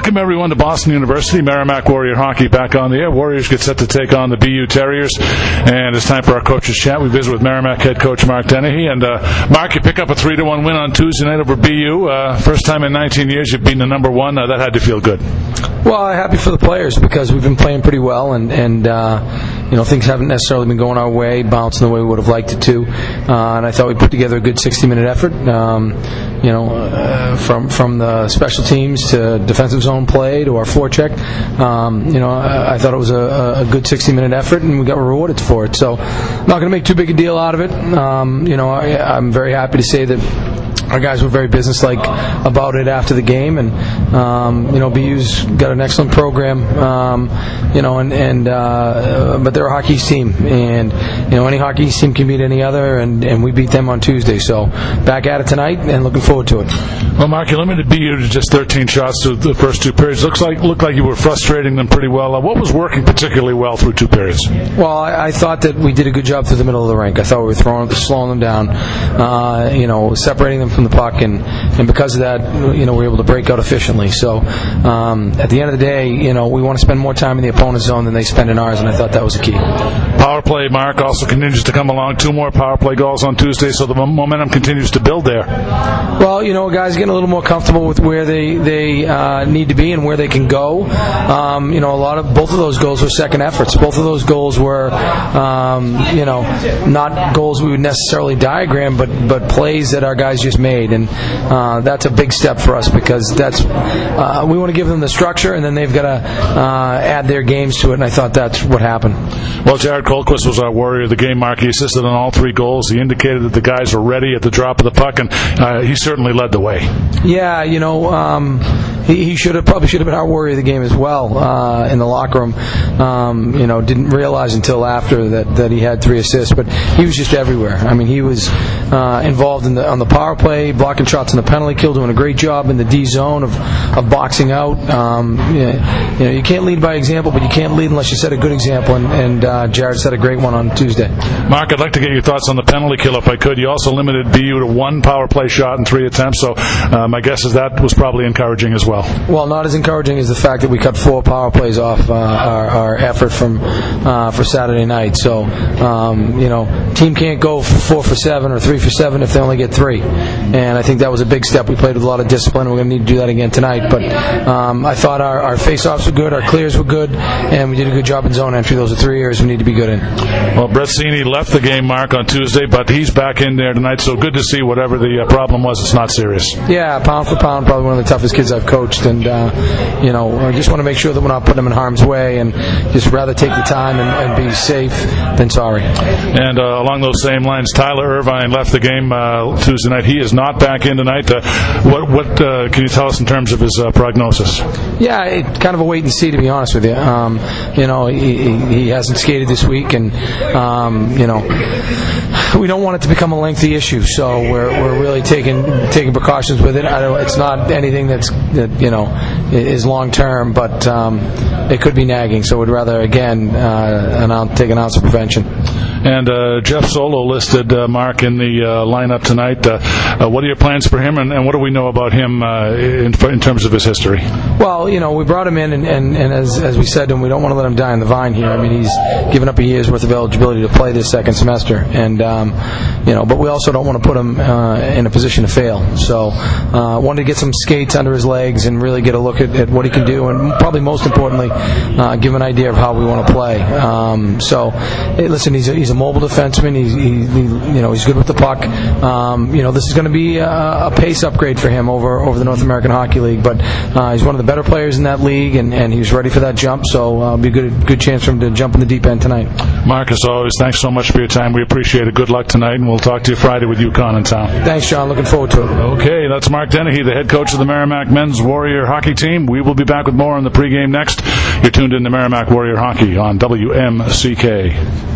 Welcome everyone to Boston University. Merrimack Warrior Hockey back on the air. Warriors get set to take on the BU Terriers, and it's time for our coaches chat. We visit with Merrimack head coach Mark Dennehy, and uh, Mark, you pick up a three to one win on Tuesday night over BU. Uh, first time in 19 years you've beaten the number one. Uh, that had to feel good. Well, I'm happy for the players because we've been playing pretty well, and and uh, you know things haven't necessarily been going our way, bouncing the way we would have liked it to. Uh, and I thought we put together a good 60-minute effort. Um, you know, uh, from from the special teams to defensive zone play to our forecheck. Um, you know, I, I, thought it was a, a good 60-minute effort, and we got rewarded for it. So, I'm not going to make too big a deal out of it. Um, you know, I, I'm very happy to say that our guys were very businesslike about it after the game, and um, you know, BU's got an excellent program, um, you know, and and uh, but they're a hockey team, and you know, any hockey team can beat any other, and, and we beat them on Tuesday. So back at it tonight, and looking forward to it. Well, Mark, you limited BU to just 13 shots through the first two periods. Looks like looked like you were frustrating them pretty well. Uh, what was working particularly well through two periods? Well, I, I, thought that we did a good job through the middle of the rink. I thought we were throwing, slowing them down, uh, you know, separating them from from the puck, and, and because of that, you know, we are able to break out efficiently. So um, at the end of the day, you know, we want to spend more time in the opponent's zone than they spend in ours, and I thought that was a key. Power play, Mark, also continues to come along. Two more power play goals on Tuesday, so the momentum continues to build there. Well, you know, guys getting a little more comfortable with where they they uh, need to be and where they can go. Um, you know, a lot of both of those goals were second efforts. Both of those goals were, um, you know, not goals we would necessarily diagram, but but plays that our guys just made made, and uh, that's a big step for us because that's uh, we want to give them the structure, and then they've got to uh, add their games to it. And I thought that's what happened. Well, Jared Kolquist was our warrior of the game. Mark, he assisted on all three goals. He indicated that the guys were ready at the drop of the puck, and uh, he certainly led the way. Yeah, you know. Um, he, he should have probably should have been our warrior of the game as well uh, in the locker room. Um, you know, didn't realize until after that, that he had three assists, but he was just everywhere. I mean, he was uh, involved in the on the power play, blocking shots in the penalty kill, doing a great job in the D zone of, of boxing out. Um, you, know, you, can't lead by example, but you can't lead unless you set a good example. And, and uh, Jared set a great one on Tuesday. Mark, I'd like to get your thoughts on the penalty kill if I could. You also limited BU to one power play shot in three attempts, so uh, my guess is that was probably encouraging as well well? Well, not as encouraging as the fact that we cut four power plays off uh, our, our, effort from uh, for Saturday night. So, um, you know, team can't go four for seven or three for seven if they only get three. And I think that was a big step. We played with a lot of discipline. We're going to need to do that again tonight. But um, I thought our, our face-offs were good, our clears were good, and we did a good job in zone entry. Those are three areas we need to be good in. Well, Brett left the game, Mark, on Tuesday, but he's back in there tonight. So good to see whatever the uh, problem was, it's not serious. Yeah, pound for pound, probably one of the toughest kids I've coached coached, and uh, you know, I just want to make sure that we're not putting them in harm's way, and just rather take the time and, and be safe than sorry. And uh, along those same lines, Tyler Irvine left the game uh, Tuesday night. He is not back in tonight. Uh, what what uh, can you tell us in terms of his uh, prognosis? Yeah, it, kind of a wait and see, to be honest with you. Um, you know, he, he, hasn't skated this week, and um, you know, we don't want it to become a lengthy issue, so we're, we're really taking taking precautions with it. it's not anything that's that you know is long term, but um, it could be nagging. So we'd rather again uh, announce, take an ounce of prevention. And uh, Jeff Solo listed uh, Mark in the uh, lineup tonight. Uh, uh, what are your plans for him, and, and what do we know about him uh, in, in, terms of his history? Well, you know, we brought him in, and, and, and as, as we said, and we don't want to let him die in the vine here. I mean, he's given up a year's worth of eligibility to play this second semester, and um, you know, but we also don't want to put him in a position to fail. So, wanted to get some skates under his legs and really get a look at, at what he can do, and probably most importantly, give an idea of how we want to play. Um, so, hey, listen, he's a, he's a mobile defenseman. He's he, he, you know he's good with the puck. Um, you know this is going to be a, a, pace upgrade for him over over the North American Hockey League. But uh, he's one of the better players in that league, and, and he's ready for that jump. So uh, it'll be a good good chance for him to jump in the deep end tonight. Mark, as always, thanks so much for your time. We appreciate it. Good luck tonight, and we'll talk to you Friday with UConn in town. Thanks, John. Looking forward to it. Okay, that's Mark Dennehy, the head coach of the Merrimack men's Warrior hockey team. We will be back with more on the pregame next. You're tuned in to Merrimack Warrior Hockey on WMCK.